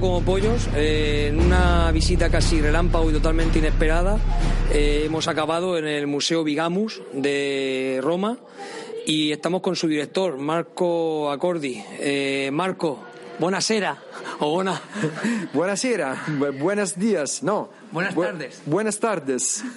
como pollos, eh, en una visita casi relámpago y totalmente inesperada, eh, hemos acabado en el Museo Vigamus de Roma y estamos con su director, Marco Accordi. Eh, Marco, buonasera. O buena... Buonasera, bu- buenos días, no. Buenas Bu- tardes. Buenas tardes.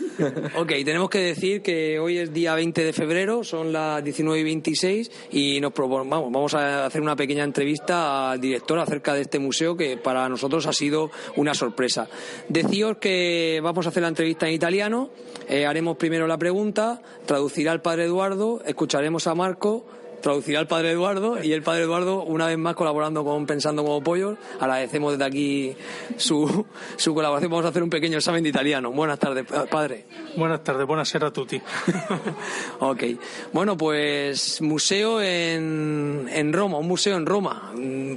Ok, tenemos que decir que hoy es día 20 de febrero, son las 19 y 26 y nos propon- vamos, vamos a hacer una pequeña entrevista al director acerca de este museo que para nosotros ha sido una sorpresa. Decíos que vamos a hacer la entrevista en italiano, eh, haremos primero la pregunta, traducirá el padre Eduardo, escucharemos a Marco. Traducirá el padre Eduardo y el padre Eduardo, una vez más colaborando con Pensando como Pollos, agradecemos desde aquí su, su colaboración. Vamos a hacer un pequeño examen de italiano. Buenas tardes, padre. Buenas tardes, buonasera a tutti. Ok. Bueno, pues museo en, en Roma, un museo en Roma.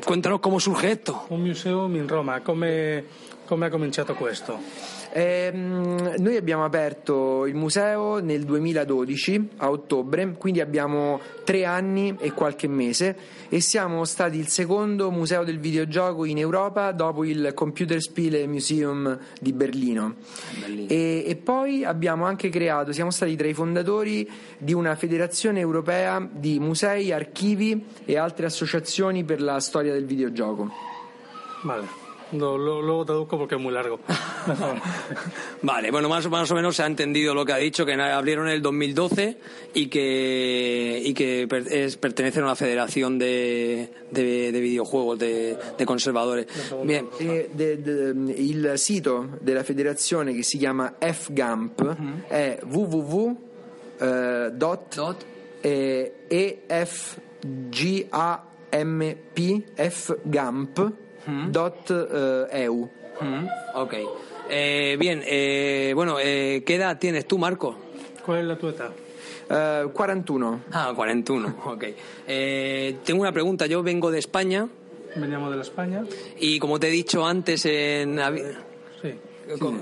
Cuéntanos cómo surge esto. Un museum in Roma, come, come ha cominciato questo? Ehm, noi abbiamo aperto il museo nel 2012 a ottobre, quindi abbiamo tre anni e qualche mese e siamo stati il secondo museo del videogioco in Europa dopo il Computerspiele Museum di Berlino. E, e poi abbiamo anche creato, siamo stati tra i fondatori di una federazione europea di musei, archivi e altre associazioni per la storia del videogioco. Vale, lo, lo- luego traduzco porque es muy largo. Vale, bueno, más, más o menos se ha entendido lo que ha dicho, que abrieron en el 2012 y que, y que per- es- pertenecen a una federación de, de, de videojuegos, de, de conservadores. Bien, E de- de- il sito della federazione che si chiama FGAMP è www. eh, dot, Dot. eh, EFGAMP Dot eh, EU. Mm, ok. Eh, bien, eh, bueno, eh, ¿qué edad tienes tú, Marco? ¿Cuál es la tu? Eh, 41. Ah, 41, ok. Eh, tengo una pregunta, yo vengo de España Veniamo dalla Spagna? y como te he dicho antes en... Sì.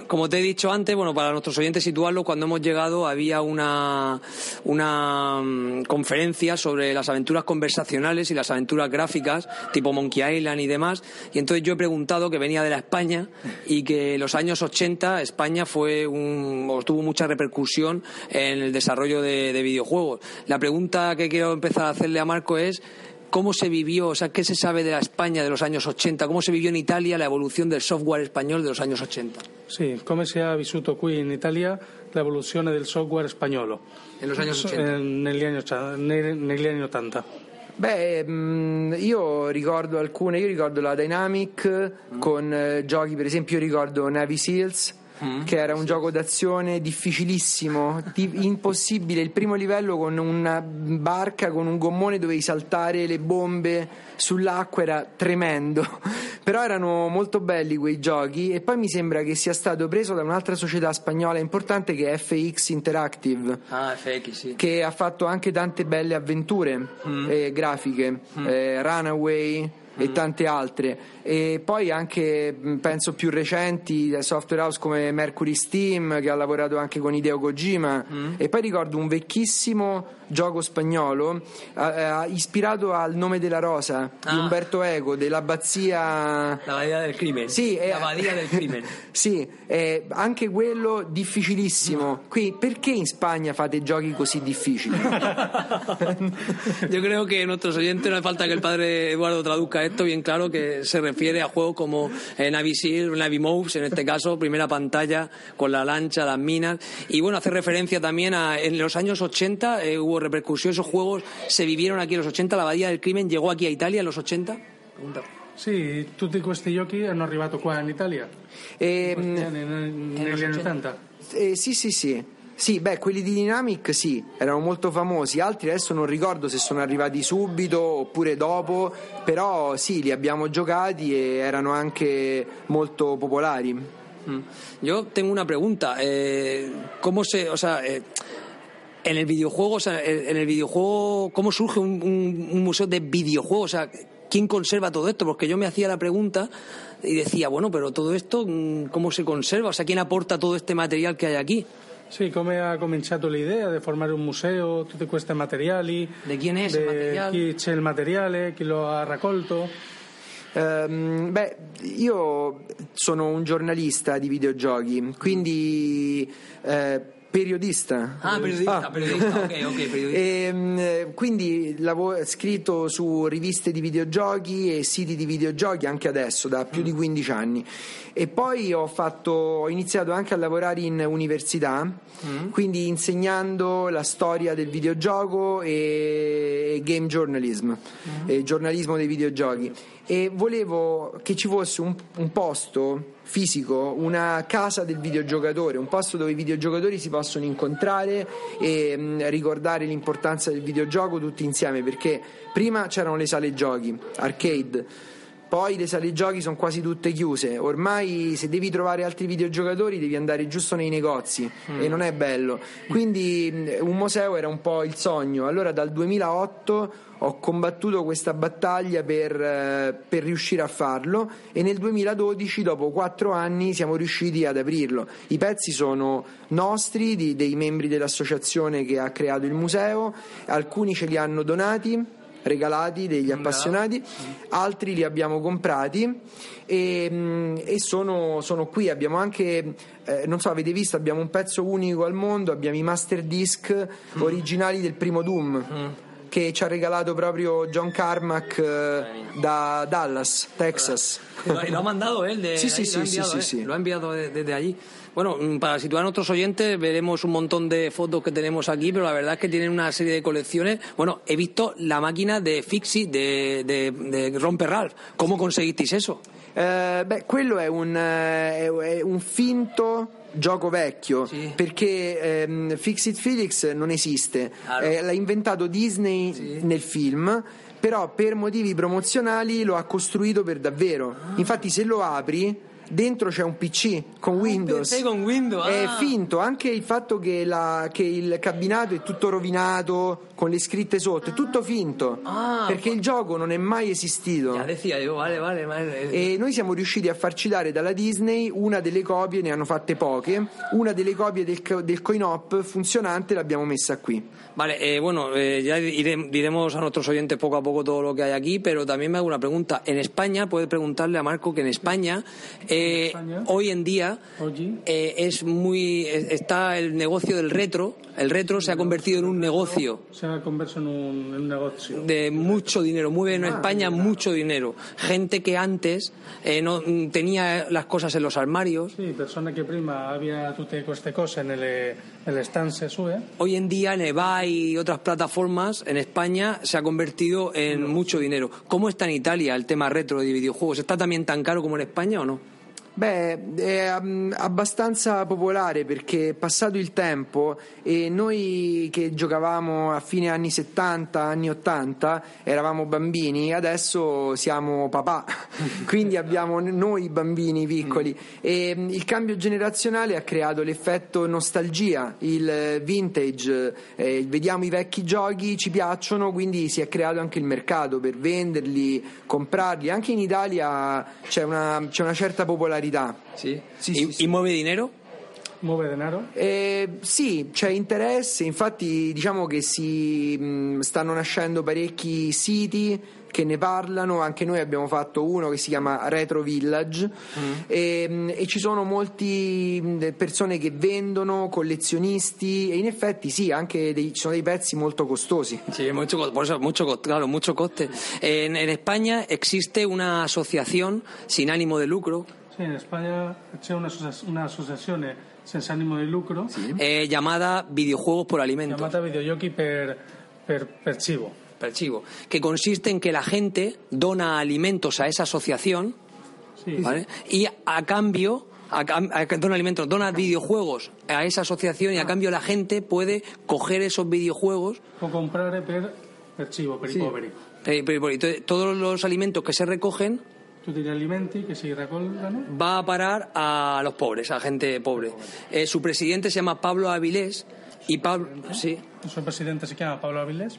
Como, te he dicho antes, bueno, para nuestros oyentes situarlo, cuando hemos llegado había una, una mm, conferencia sobre las aventuras conversacionales y las aventuras gráficas, tipo Monkey Island y demás, y entonces yo he preguntado que venía de la España y que en los años 80 España fue un, o tuvo mucha repercusión en el desarrollo de, de videojuegos. La pregunta que quiero empezar a hacerle a Marco es ¿Cómo se vivió, o sea, qué se sabe de la España de los años 80? ¿Cómo se vivió en Italia la evolución del software español de los años 80? Sì, come si è vissuto qui in Italia l'evoluzione del software spagnolo En los años 80. eh, negli, anni, occia- negli anni 80? Beh, mm, io ricordo alcune, io ricordo la Dynamic con eh, giochi, per esempio io ricordo Navy Seals, che era un gioco d'azione difficilissimo, di- impossibile, il primo livello con una barca, con un gommone dovevi saltare le bombe sull'acqua, era tremendo, però erano molto belli quei giochi e poi mi sembra che sia stato preso da un'altra società spagnola importante che è FX Interactive Ah, FX, sí. che ha fatto anche tante belle avventure eh, grafiche, eh, Runaway e tante altre. E poi anche penso più recenti da software house come Mercury Steam che ha lavorato anche con Hideo Kojima e poi ricordo un vecchissimo gioco spagnolo eh, eh, ispirato al nome della rosa di Ah. Umberto Eco dell'abbazia La Bahía del Crimen. sì, Bahía del Crimen. sì, è anche quello difficilissimo. Qui perché in Spagna fate giochi così difficili? Yo creo que a nuestros oyentes no hace falta que el padre Eduardo traduzca esto bien claro, que se refiere a juegos como eh, Navy Seal, Navy Moves, en este caso, primera pantalla con la lancha, las minas. Y bueno, hace referencia también a en los años 80 eh, hubo repercusión, esos juegos se vivieron aquí en los 80, la Bahía del Crimen llegó aquí a Italia en los 80. Pregunta. Sì, tutti questi giochi hanno arrivato qua in Italia E, ne- negli anni 80. eh, sì, sì, sì. Sì, beh, quelli di Dynamic sì, erano molto famosi, altri adesso non ricordo se sono arrivati subito oppure dopo, però sì, li abbiamo giocati e erano anche molto popolari. Mm. Yo tengo una pregunta. eh, ¿Cómo se, o sea, eh, en el videojuego, o sea, en el videojuego, cómo surge un, un- museo de videojuegos? O sea, ¿quién conserva todo esto? Porque yo me hacía la pregunta y decía, bueno, pero todo esto, mm, ¿cómo se conserva? O sea, ¿quién aporta todo este material que hay aquí? Sì, come ha cominciato l'idea di formare un museo, tutti questi materiali? ¿De quién es de el material? Chi c'è il materiale, chi lo ha raccolto? Ehm, beh, io sono un giornalista di videogiochi, quindi eh, periodista. Ah, periodista, ah. periodista, ok, ok, periodista. E, ehm, quindi lavoro, scritto su riviste di videogiochi e siti di videogiochi anche adesso, da più mm. di 15 anni. E poi ho, fatto, ho iniziato anche a lavorare in università, mm. quindi insegnando la storia del videogioco e game journalism, mm. e giornalismo dei videogiochi. E volevo che ci fosse un, un posto fisico, una casa del videogiocatore, un posto dove i videogiocatori si possono incontrare e mh, mm, ricordare l'importanza del videogioco tutti insieme, perché prima c'erano le sale giochi, arcade poi le sale giochi sono quasi tutte chiuse. Ormai se devi trovare altri videogiocatori devi andare giusto nei negozi mm. e non è bello. Quindi un museo era un po' il sogno. Allora dal 2008 ho combattuto questa battaglia per, eh, per, riuscire a farlo e nel 2012, dopo quattro anni, siamo riusciti ad aprirlo. I pezzi sono nostri, di, dei membri dell'associazione che ha creato il museo, alcuni ce li hanno donati regalati degli appassionati, altri li abbiamo comprati e, mm, e sono, sono, qui. Abbiamo anche, eh, non so, avete visto, abbiamo un pezzo unico al mondo, abbiamo i master disc mm. originali del primo Doom. Che ci ha regalato proprio John Carmack eh, da Dallas, Texas. Lo ha mandato él de, sí, sí, sí, sí, sí, sí, Lo ha enviado desde allí. Bueno, mm, para situar a nuestros oyentes, veremos un montón de fotos que tenemos aquí, pero la verdad es que tienen una serie de colecciones. Bueno, he visto la máquina de Fixi de, de, de Romper Ralph. ¿Cómo conseguisteis eso? Eh, beh, quello è un, è, è un finto gioco vecchio sì. perché ehm, Fix It Felix non esiste, ah, eh, l'ha inventato Disney sì. nel film. Però per motivi promozionali lo ha costruito per davvero. Ah. Infatti, se lo apri, dentro c'è un PC con ah, Windows. con Windows. È ah. finto, anche il fatto che, la, che, il cabinato è tutto rovinato con le scritte sotto, è tutto finto. Ah, perché il gioco non è mai esistito. Ya decía yo, vale, vale, vale. E noi siamo riusciti a farci dare dalla Disney una delle copie, ne hanno fatte poche, una delle copie del, del coin-op funzionante l'abbiamo messa qui. Vale, eh, bueno, eh, ya diremos a nuestros oyentes poco a poco todo lo que hay aquí, pero también me hago una pregunta. En España, puede preguntarle a Marco que en España, eh, España? hoy en día eh, es muy está el negocio del retro. El retro se ha convertido en un negocio. Se ha convertido en un, en un negocio. De mucho dinero, mueve en ah, España mucho dinero. Gente que antes eh, no tenía las cosas en los armarios. Sí, personas que prima había tutte queste cose nelle, nelle stanze sue. Hoy en día en eBay y otras plataformas en España se ha convertido en mucho dinero. ¿Cómo está en Italia el tema retro de videojuegos? ¿Está también tan caro como en España o no? Beh, è um, abbastanza popolare perché è passato il tempo e noi che giocavamo a fine anni 70, anni 80, eravamo bambini, adesso siamo papà, quindi abbiamo noi bambini piccoli. E um, il cambio generazionale ha creato l'effetto nostalgia, il vintage, eh, vediamo i vecchi giochi, ci piacciono, quindi si è creato anche il mercato per venderli, comprarli, anche in Italia c'è una, c'è una certa popolarità popolarità. Sì? Sì, sì, sì. ¿Y muove dinero? Muove denaro? Eh, sì, c'è interesse, infatti diciamo che si mh, stanno nascendo parecchi siti che ne parlano, anche noi abbiamo fatto uno che si chiama Retro Village mm. e, e, ci sono molte persone che vendono, collezionisti e in effetti sì, anche dei, ci sono dei pezzi molto costosi. Sì, mucho, por eso, mucho, claro, mucho coste. En, en España existe una asociación sin ánimo de lucro Sí, en España c'è una, una associazione senza animo di lucro eh, llamada Videojuegos por Alimentos. Llamada Videogiochi per, per, per cibo. Per cibo. Que consiste en que la gente dona alimentos a esa asociación sí. ¿vale? y a cambio a, a, dona alimentos, dona videojuegos a esa asociación y a cambio la gente puede coger esos videojuegos o comprar per, per cibo, per sí. i poveri. Eh, per, per, todos los alimentos que se recogen tutti gli alimenti che si raccolgono va a parar a los pobres, a gente pobre. Eh, su presidente se llama Pablo Avilés y Pablo, sí. Su presidente se llama Pablo Avilés.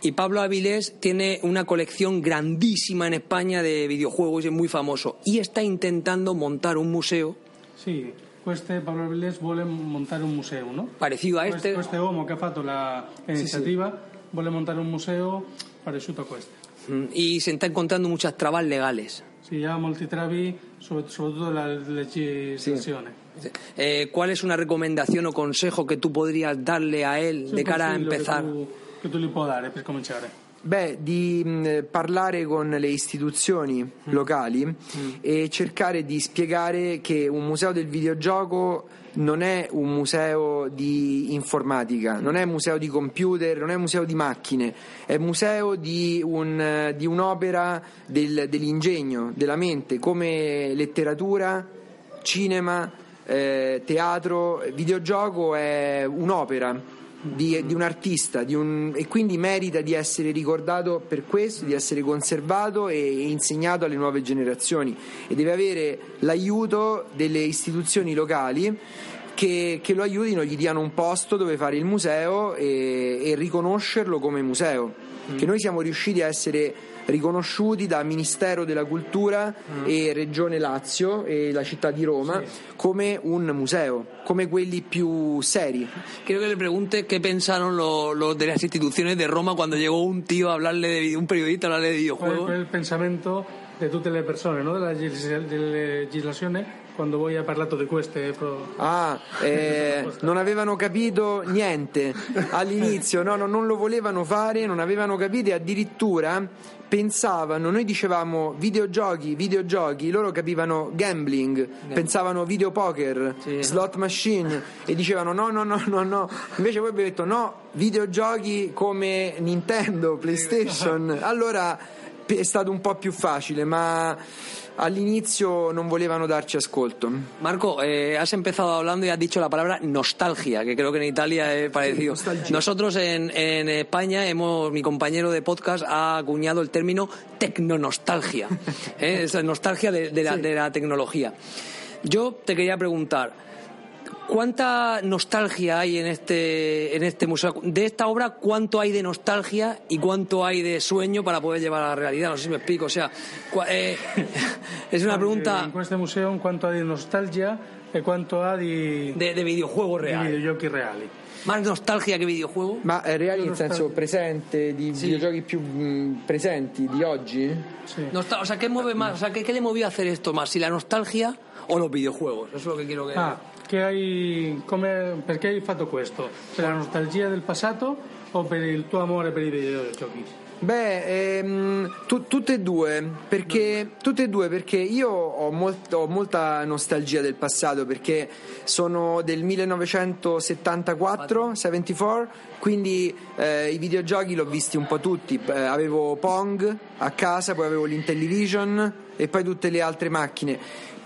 Y Pablo Avilés tiene una colección grandísima en España de videojuegos y es muy famoso. Y está intentando montar un museo. Sí, este Pablo Avilés vuole montar un museo, ¿no? Parecido a este. Este, este uomo que ha fatto la iniziativa sí, sí vuole montare un museo paresciuto a questo. Mm, Y se están encontrando muchas trabas legales. Sì, ha molti travi, sobre- soprattutto la legislazione. Eh, ¿Cuál es una recomendación o consejo que tú podrías darle a él Sì, de un cara a consiglio empezar? Che tu, che tu gli puoi dare per cominciare. Beh, di mh, parlare con le istituzioni locali e cercare di spiegare che un museo del videogioco non è un museo di informatica, non è museo di computer, non è museo di macchine, è museo di, un, di un'opera del- dell'ingegno, della mente, come letteratura, cinema, eh, teatro, videogioco è un'opera di, di un artista di un- e quindi merita di essere ricordato per questo, di essere conservato e, insegnato alle nuove generazioni e deve avere l'aiuto delle istituzioni locali che, che lo aiutino, gli diano un posto dove fare il museo e, e riconoscerlo come museo. Che noi siamo riusciti a essere riconosciuti da Ministero della Cultura e Regione Lazio e la città di Roma come un museo, come quelli più seri. Quiero que le pregunte qué pensaron lo- los de las instituciones de Roma cuando llegó un tío a hablarle de un periodista a hablarle de videojuegos. quel pensamento di tutte le persone, no? della legis- della legislazione, quando voi ha parlato di queste... pro- Ah, eh, non avevano capito niente all'inizio, no, no, non lo volevano fare, non avevano capito e addirittura pensavano, noi dicevamo videogiochi, videogiochi, loro capivano gambling, pensavano videopoker, Sì. slot machine e dicevano no, no, no, no, no. Invece voi avete detto no, videogiochi come Nintendo, PlayStation. Allora è stato un po' più facile, ma all'inizio non volevano darci ascolto. Marco, eh, has empezado hablando y has dicho la palabra nostalgia, que creo que en Italia es parecido. Nosotros en, en España hemos, mi compañero de podcast ha acuñado el término tecnonostalgia, ¿eh? esa nostalgia de, de la, de la tecnología. Yo te quería preguntar. ¿Cuánta nostalgia hay en este, en este museo? De esta obra, ¿cuánto hay de nostalgia y cuánto hay de sueño para poder llevar a la realidad? No sé si me explico. O sea, eh, es una pregunta In questo museo quanto ha di nostalgia e quanto ha di, de, de videojuegos di reales. videogiochi reali. Más nostalgia que videojuego. Ma eh, reali nel senso presente, di Sì. videogiochi più mh, presenti di oggi? Sì. Nostal- o sea, ¿qué mueve más? O sea, ¿qué, qué le movió a hacer esto más? ¿Si la nostalgia o los videojuegos? Eso es lo que quiero que. Ah, che hai, come, perché hai fatto questo? Per la nostalgia del passato o per il tuo amore per i videogiochi? Beh, ehm, tu- tutte e due, perché, tutte e due perché io ho, molt- ho molta nostalgia del passato perché sono del 1974, 74, quindi eh, i videogiochi l'ho visti un po' tutti, Eh, avevo Pong a casa, poi avevo l'Intellivision e poi tutte le altre macchine.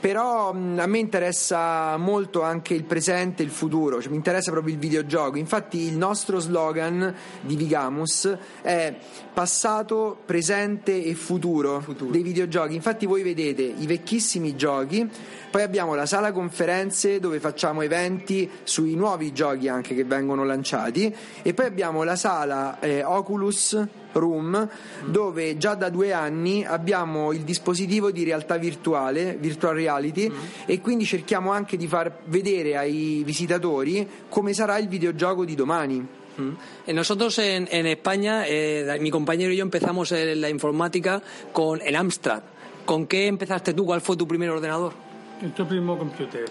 Però a me interessa molto anche il presente e il futuro, cioè, mi interessa proprio il videogioco. Infatti il nostro slogan di Vigamus è passato, presente e futuro, dei videogiochi. Infatti voi vedete i vecchissimi giochi, poi abbiamo la sala conferenze dove facciamo eventi sui nuovi giochi anche che vengono lanciati e poi abbiamo la sala eh, Oculus Room dove già da due anni abbiamo il dispositivo di realtà virtuale, virtual reality e quindi cerchiamo anche di far vedere ai visitatori come sarà il videogioco di domani. Mm. Eh, Nosotros en, en España, eh, mi compañero y yo empezamos la informática con el Amstrad. ¿Con qué empezaste tú? ¿Cuál fue tu primer ordenador? Il tuo primo computer.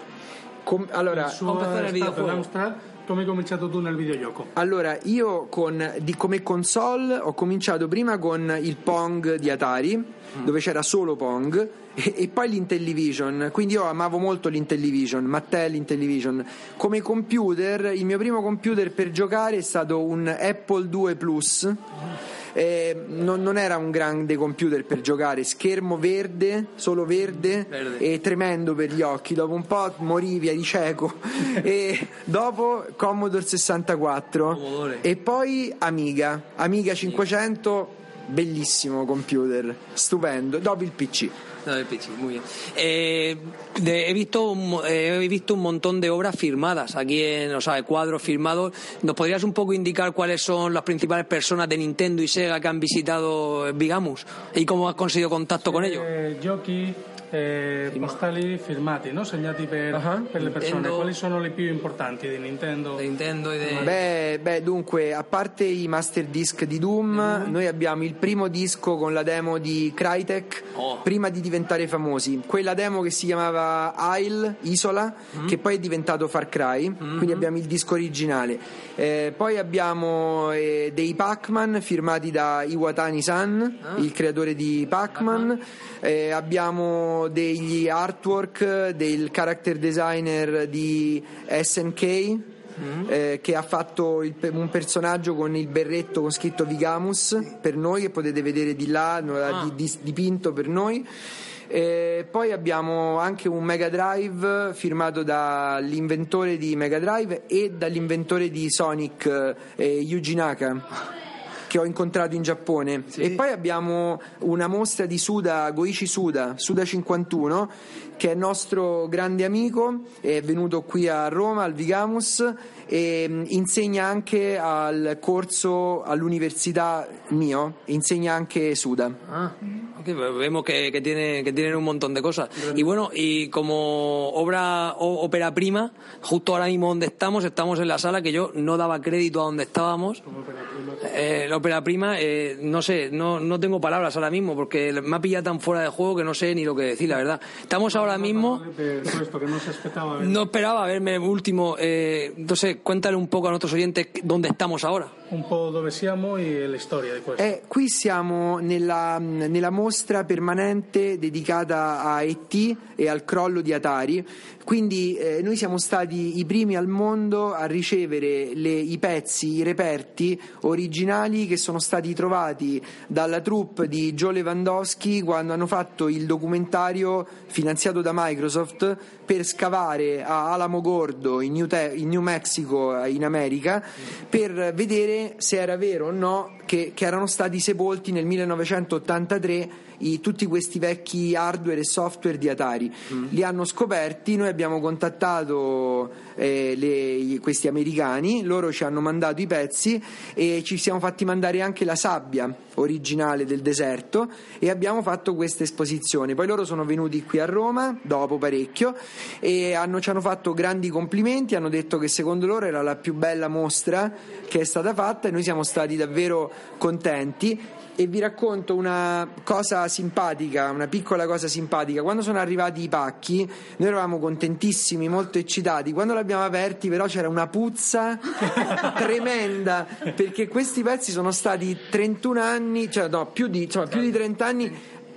Com- allora, il suo è stato l'Amstrad, come hai cominciato tu nel videogioco? Allora, io con, di- come console ho cominciato prima con il Pong di Atari, dove c'era solo Pong, e, e poi l'Intellivision. Quindi io amavo molto l'Intellivision, Mattel Intellivision. Come computer, il mio primo computer per giocare è stato un Apple II Plus. Eh, non, non era un grande computer per giocare, schermo verde, solo verde, Verde. e tremendo per gli occhi. Dopo un po' morivi, eri cieco. e dopo Commodore 64 Commodore. e poi Amiga, Amiga 500, bellissimo computer, stupendo. Dopo il PC. No, el PC, muy bien. Eh, de- he, visto un, eh, he visto un montón de obras firmadas aquí en, o sea, de cuadros firmados. ¿Nos podrías un poco indicar cuáles son las principales personas de Nintendo y Sega que han visitado eh, Bigamus y cómo has conseguido contacto con ellos? Eh, postali firmati, no? segnati per, Uh-huh. per le persone. Nintendo. Quali sono le più importanti di Nintendo? Di Nintendo e di... Beh, beh, dunque, a parte i master disc di Doom, noi abbiamo il primo disco con la demo di Crytek Oh. prima di diventare famosi. Quella demo che si chiamava Isle, Isola, che poi è diventato Far Cry, quindi abbiamo il disco originale. Eh, poi abbiamo eh, dei Pac-Man firmati da Iwatani-san, il creatore di Pac-Man. Eh, abbiamo degli artwork del character designer di SNK eh, che ha fatto il un personaggio con il berretto con scritto Vigamus per noi che potete vedere di là, l'ha di- di- dipinto per noi. Eh, poi abbiamo anche un Mega Drive firmato dall'inventore di Mega Drive e dall'inventore di Sonic, eh, Yuji Naka che ho incontrato in Giappone. E poi abbiamo una mostra di Suda, Goichi Suda, Suda 51 che è nostro grande amico è venuto qui a Roma al Vigamus e mh, insegna anche al corso all'università mio insegna anche Suda Ah, ok, vemos que, que tiene, que tienen un montón de cosas. Y bueno, y como obra o- ópera prima, justo ahora mismo donde estamos, estamos en la sala que yo no daba crédito a donde estábamos. Eh, la ópera prima, eh, no sé, no, no tengo palabras ahora mismo porque me ha pillado tan fuera de juego que no sé ni lo que decir, la verdad. Estamos ahora mismo. Si aspettava. No esperaba verme último. Eh, entonces, cuéntale un poco a nuestros oyentes dónde estamos ahora. Un po' dove siamo e la storia di questo. Eh, qui siamo nella, nella mostra permanente dedicata a ET e al crollo di Atari. Quindi eh, noi siamo stati i primi al mondo a ricevere le- i pezzi, i reperti originali che sono stati trovati dalla troupe di Joe Lewandowski quando hanno fatto il documentario finanziato da Microsoft per scavare a Alamo Gordo in New, Te- in New Mexico eh, in America per vedere se era vero o no che, che erano stati sepolti nel 1983 i- tutti questi vecchi hardware e software di Atari. Li hanno scoperti, noi abbiamo contattato eh, le- questi americani, loro ci hanno mandato i pezzi e ci siamo fatti mandare anche la sabbia originale del deserto e abbiamo fatto questa esposizione. Poi loro sono venuti qui a Roma dopo parecchio e hanno- ci hanno fatto grandi complimenti, hanno detto che secondo loro era la più bella mostra che è stata fatta e noi siamo stati davvero contenti e vi racconto una cosa simpatica, una piccola cosa simpatica. Quando sono arrivati i pacchi, noi eravamo contentissimi, molto eccitati. Quando l'abbiamo aperti, però, c'era una puzza tremenda perché questi pezzi sono stati 31 anni, cioè no, più di, insomma, più di 30 anni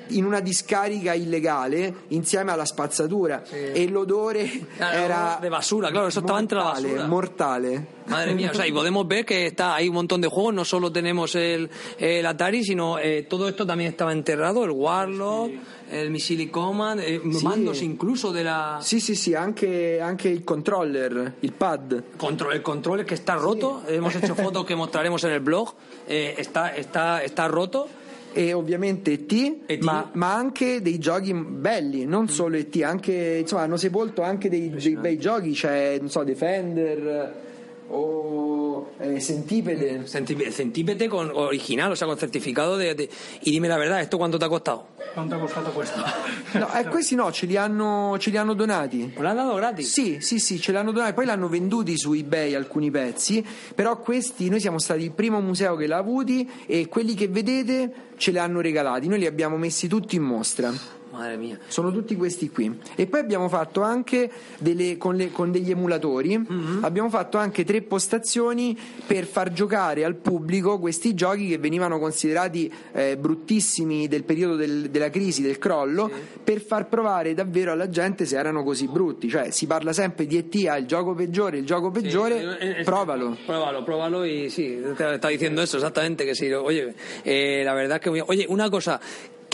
in una discarica illegale insieme alla spazzatura e l'odore Claro, era de basura, claro, eso estaba entre la mortale, basura. mortale. Madre mía, o sea, y podemos ver que está hay un montón de juegos, no solo tenemos el, el Atari, sino eh, todo esto también estaba enterrado, el Warlock, el Missile Command, eh, mandos incluso de la... Sì, sì, sì, anche, anche il controller, il pad. Control, el control que está roto, hemos hecho fotos que mostraremos en el blog, eh, está, está, está roto. E ovviamente ET, E.T.. Ma, ma anche dei giochi belli, non solo ET, anche, insomma, hanno sepolto anche dei, dei bei giochi, c'è, non so, Defender o eh, Centipede. Centípede, centípede con original, o sea, con certificado de, de- Y dime la verdad, ¿esto cuánto te ha costado? Quanto ha costato questo? No, eh, questi no, ce li hanno, ce li hanno donati. ¿Me lo han dado gratis? Sì, sì, sì, ce l'hanno donati, poi l'hanno venduti su eBay alcuni pezzi, però questi noi siamo stati il primo museo che l'ha avuti e quelli che vedete ce li hanno regalati, noi li abbiamo messi tutti in mostra. Madre mía. Sono tutti questi qui. E poi abbiamo fatto anche delle, con, le- con degli emulatori, abbiamo fatto anche tre postazioni per far giocare al pubblico questi giochi che venivano considerati eh, bruttissimi del periodo del- della crisi, del crollo, per far provare davvero alla gente se erano così brutti. Cioè si parla sempre di ET, ah, il gioco peggiore, il gioco peggiore, Sí, eh, eh, provalo. Pruébalo, pruébalo y sí, te está diciendo eso exactamente, que sí. Oye, eh, la verdad es que... Oye, una cosa,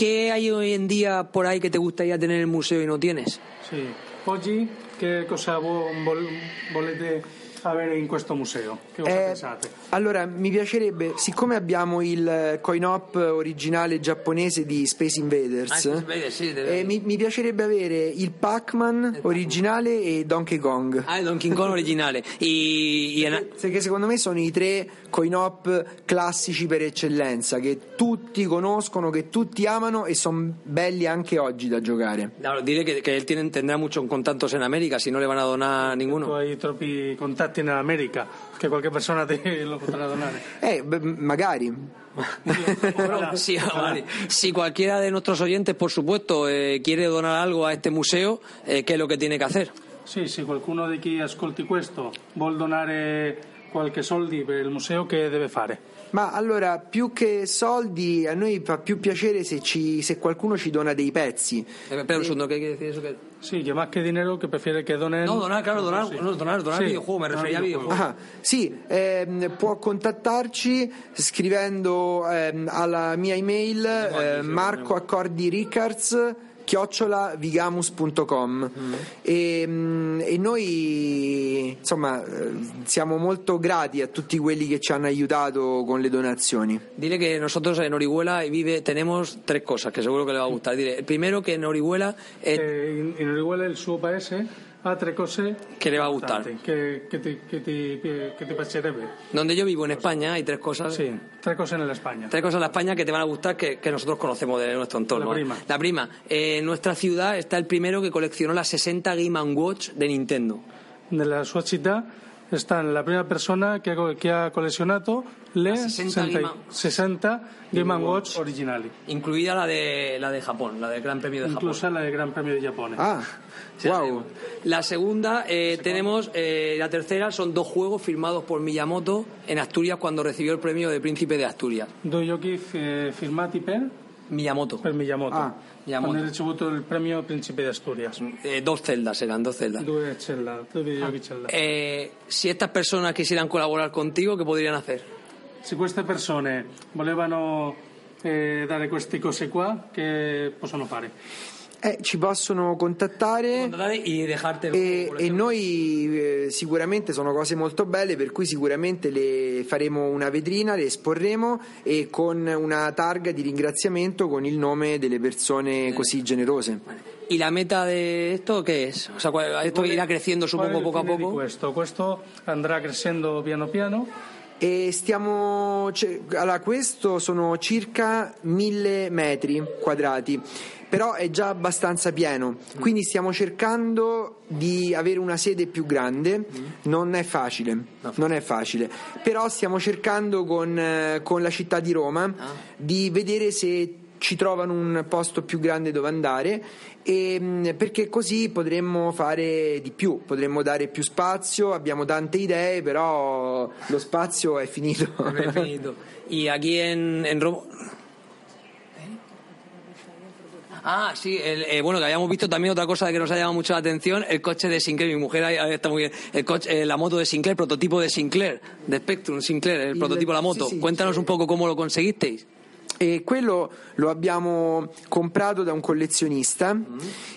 ¿qué hay hoy en día por ahí que te gustaría tener en el museo y no tienes? Sì. Oggi che cosa vo- vol- volete avere in questo museo? Che cosa Eh, pensate? allora, mi piacerebbe, siccome abbiamo il coin-op originale giapponese di Space Invaders, Ah, Space Invaders, sì, deve- eh, mi, mi piacerebbe avere il Pac-Man originale e Donkey Kong. Ah, il Donkey Kong originale. Y en- Perché secondo me sono i tre coin-op classici per eccellenza, che tutti conoscono, che tutti amano e sono belli anche oggi da giocare. Claro, dile que, que él tiene, tendrá muchos contactos en América, si no le van a donar Tu ninguno. hai troppi contatti in America che qualche persona te lo potrà donare. Eh, beh, magari. Sí, vale. Si cualquiera de nuestros oyentes, por supuesto, eh, quiere donar algo a este museo, eh, ¿qué es lo que tiene que hacer? Sì, se qualcuno di chi ascolti questo vuol donare qualche soldi per il museo, che deve fare? Ma allora, più che soldi, a noi fa più piacere se, ci- se qualcuno ci dona dei pezzi. Eh, espera un segundo, ¿qué quiere decir eso? Que- Sì, che más che dinero che prefiere che donen... No, donar, claro, donar, Sì. no, donar, donar Sì, videojuego, me refería a videojuego. Ah, sì, ehm, può contattarci scrivendo ehm, alla mia email eh, Marco Accordi Rickards chiocciolavigamus.com e, mm, e noi insomma eh, siamo molto grati a tutti quelli che ci hanno aiutato con le donazioni Dile que nosotros en Orihuela vive, tenemos tres cosas que seguro que le va a gustar. Dile, primero que en Orihuela eh, Eh, in, in Orihuela il suo paese ha tre cose Che le va a che ti, che, ti, che ti piacerebbe. donde yo vivo en España hay tres cosas. Sì, tre cose nella Spagna. Tres cosas en la España que te van a gustar que, que nosotros conocemos de nuestro entorno. La ¿eh? prima. La prima. Eh, en nuestra ciudad está el primero que coleccionó las 60 Game Watch de Nintendo. Nella sua città sta la prima persona che ha, che ha collezionato le La 60 Game- 60 Game Watch originali, Incluida la de, la de Japón, la del Gran Premio de Japón. inclusa la del Gran Premio di Giappone. ah Sí, wow. La segunda, eh, tenemos, eh, la tercera son dos juegos firmados por Miyamoto en Asturias cuando recibió el premio de Príncipe de Asturias. Giochi eh, firmati per, Miyamoto. per Miyamoto. Ah, Miyamoto. Quando ha ricevuto il premio Principe di Asturias. Eh, dos celdas eran, dos celdas. Due, cella, due videogiochi Ah. Eh, si estas personas quisieran colaborar contigo, ¿qué podrían hacer? Se queste persone volevano eh, dare queste cose qua, che possono fare? Eh, ci possono contattare e, e ejemplo. noi eh, sicuramente sono cose molto belle per cui sicuramente le faremo una vetrina, le esporremo e con una targa di ringraziamento con il nome delle persone così generose. ¿Y la meta de esto qué es? O sea, ¿cuál- esto irá creciendo, è supongo, poco a di poco. Questo? questo andrà crescendo piano piano. E stiamo. cioè, allora, questo sono circa mille metri quadrati, però è già abbastanza pieno. Quindi stiamo cercando di avere una sede più grande. Non è facile, non è facile. Però stiamo cercando con, eh, con la città di Roma di vedere se ci trovano un posto più grande dove andare e, mh, perché così potremmo fare di più, potremmo dare più spazio, abbiamo tante idee, però lo spazio è finito. He finito. Y aquí en, en Roma. Ah, sí, el- eh, bueno, que habíamos visto también otra cosa que nos ha llamado mucho la atención, el coche de Sinclair, mi mujer ahí, está muy bien, el coche, eh, la moto de Sinclair, prototipo de Sinclair, de Spectrum Sinclair, el Il- prototipo de la moto. sí, sí, Cuéntanos sí. un poco cómo lo conseguisteis. E quello lo abbiamo comprato da un collezionista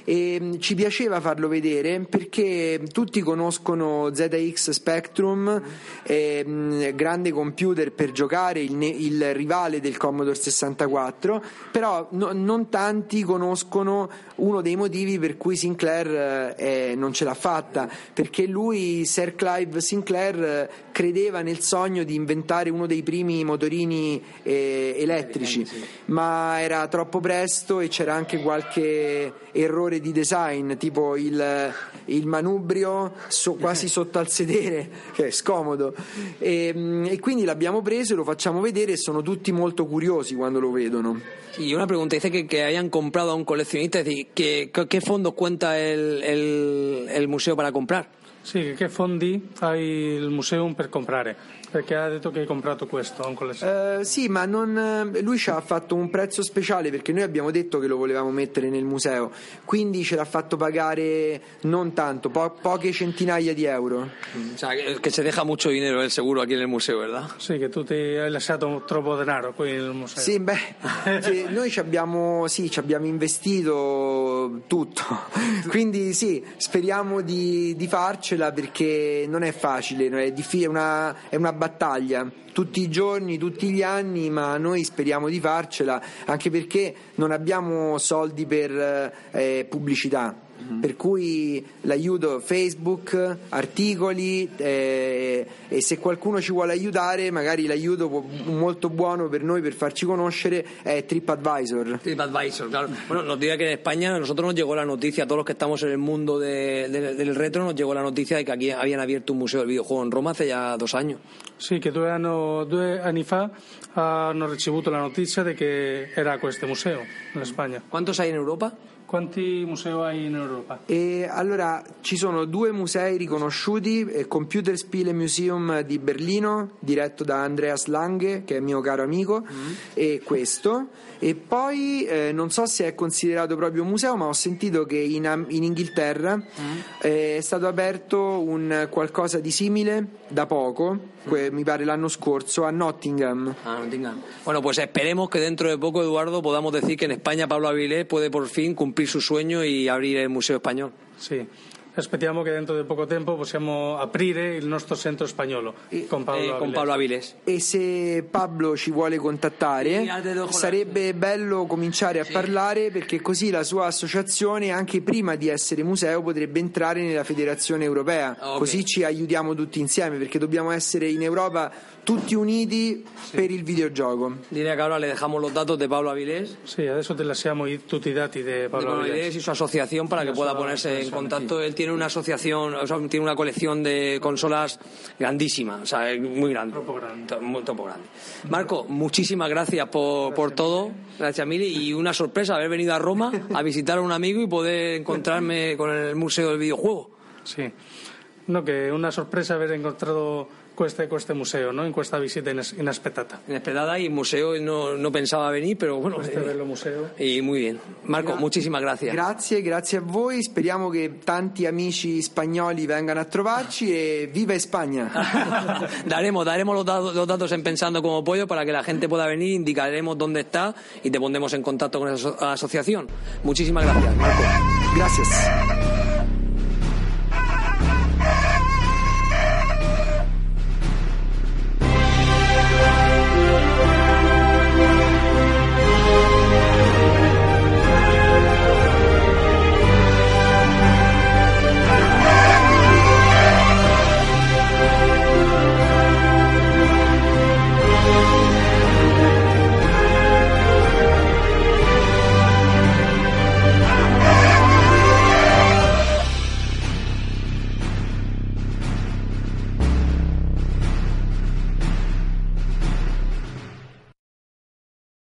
e mh, ci piaceva farlo vedere perché tutti conoscono ZX Spectrum, eh, mh, grande computer per giocare, il, il rivale del Commodore 64, però no- non tanti conoscono uno dei motivi per cui Sinclair eh, non ce l'ha fatta, perché lui, Sir Clive Sinclair, eh, credeva nel sogno di inventare uno dei primi motorini eh, elettrici, ma era troppo presto e c'era anche qualche errore di design, tipo il, il manubrio so- quasi sotto al sedere, che è scomodo. E, mm, e quindi l'abbiamo preso e lo facciamo vedere e sono tutti molto curiosi quando lo vedono. Y una pregunta, dice que, que hayan comprado a un coleccionista, es decir, ¿qué, qué- qué fondos cuenta el, el- el museo para comprar? Sì, che fondi ha il museum per comprare? Perché ha detto che hai comprato questo, un collezione. Eh, sì, ma non, eh, lui ci ha fatto un prezzo speciale perché noi abbiamo detto che lo volevamo mettere nel museo, quindi ce l'ha fatto pagare non tanto, po- poche centinaia di euro. O sea, que, que se deja mucho dinero el seguro aquí en el museo, ¿verdad? Sì, che tu ti hai lasciato troppo denaro qui nel museo. Sì, beh, sì, noi ci abbiamo, sì, ci abbiamo investito tutto, quindi sì, speriamo di, di farcela perché non è facile, è, diffi- è una, è una battaglia tutti i giorni, tutti gli anni, ma noi speriamo di farcela anche perché non abbiamo soldi per eh, pubblicità. Per cui l'aiuto Facebook, articoli eh, e se qualcuno ci vuole aiutare, magari l'aiuto può- molto buono per noi per farci conoscere è TripAdvisor. TripAdvisor, claro. Bueno, nos diga que en España a nosotros nos llegó la noticia, a todos los que estamos en el mundo de- de- del retro, nos llegó la noticia de que aquí habían abierto un museo del videojuego en Roma hace ya dos años. Sì, che due, anno- due anni fa hanno ricevuto la notizia di che era questo museo in Spagna. ¿Cuántos hay en Europa? Quanti musei hai in Europa? E allora ci sono due musei riconosciuti, eh, Computer Spiele Museum di Berlino, diretto da Andreas Lange, che è mio caro amico, e questo. E poi eh, non so se è considerato proprio museo, ma ho sentito che in, in Inghilterra eh, è stato aperto un qualcosa di simile da poco, que- mi pare l'anno scorso, a Nottingham. Ah, Nottingham. Bueno, pues esperemos que dentro de poco, Eduardo, podamos decir que en España Pablo Avilés puede por fin cumplir su sueño y abrir el Museo Español. Sì. Aspettiamo che dentro di poco tempo possiamo aprire il nostro centro spagnolo con Paolo Eh, con Avilés. Pablo Avilés. E se Pablo ci vuole contattare, Sì, te sarebbe bello cominciare a parlare perché così la sua associazione, anche prima di essere museo, potrebbe entrare nella federazione europea. Ok. Così ci aiutiamo tutti insieme perché dobbiamo essere in Europa tutti uniti per il videogioco. Diré que ahora le dejamos los datos de Pablo Avilés, Sì, adesso ti lasciamo i- tutti i dati di de Paolo Pablo Avilés. Avilés y su asociación para que pueda sua ponerse en asociazione, contacto. Él tiene una asociación, o sea, tiene una colección de consolas grandísima, o sea, muy grande. Troppo grande. Muy topo grande. Marco, muchísimas gracias por, por todo. Gracias, Mili. Y una sorpresa haber venido a Roma a visitar a un amigo y poder encontrarme con el Museo del Videojuego. Sì. No, è una sorpresa aver incontrato questo, questo museo, no? in questa visita inas- inaspettata. Inesperada y museo no, no pensaba venir, pero bueno. Questo eh, bello museo. y muy bien. Marco, muchísimas gracias. Grazie, grazie a voi. Speriamo che tanti amici spagnoli vengano a trovarci e viva Spagna! daremos daremos los datos, los datos en Pensando como Pollo para que la gente pueda venir, indicaremos dónde está y te pondremos en contacto con esa aso- asociación. Muchísimas gracias, Marco. Gracias.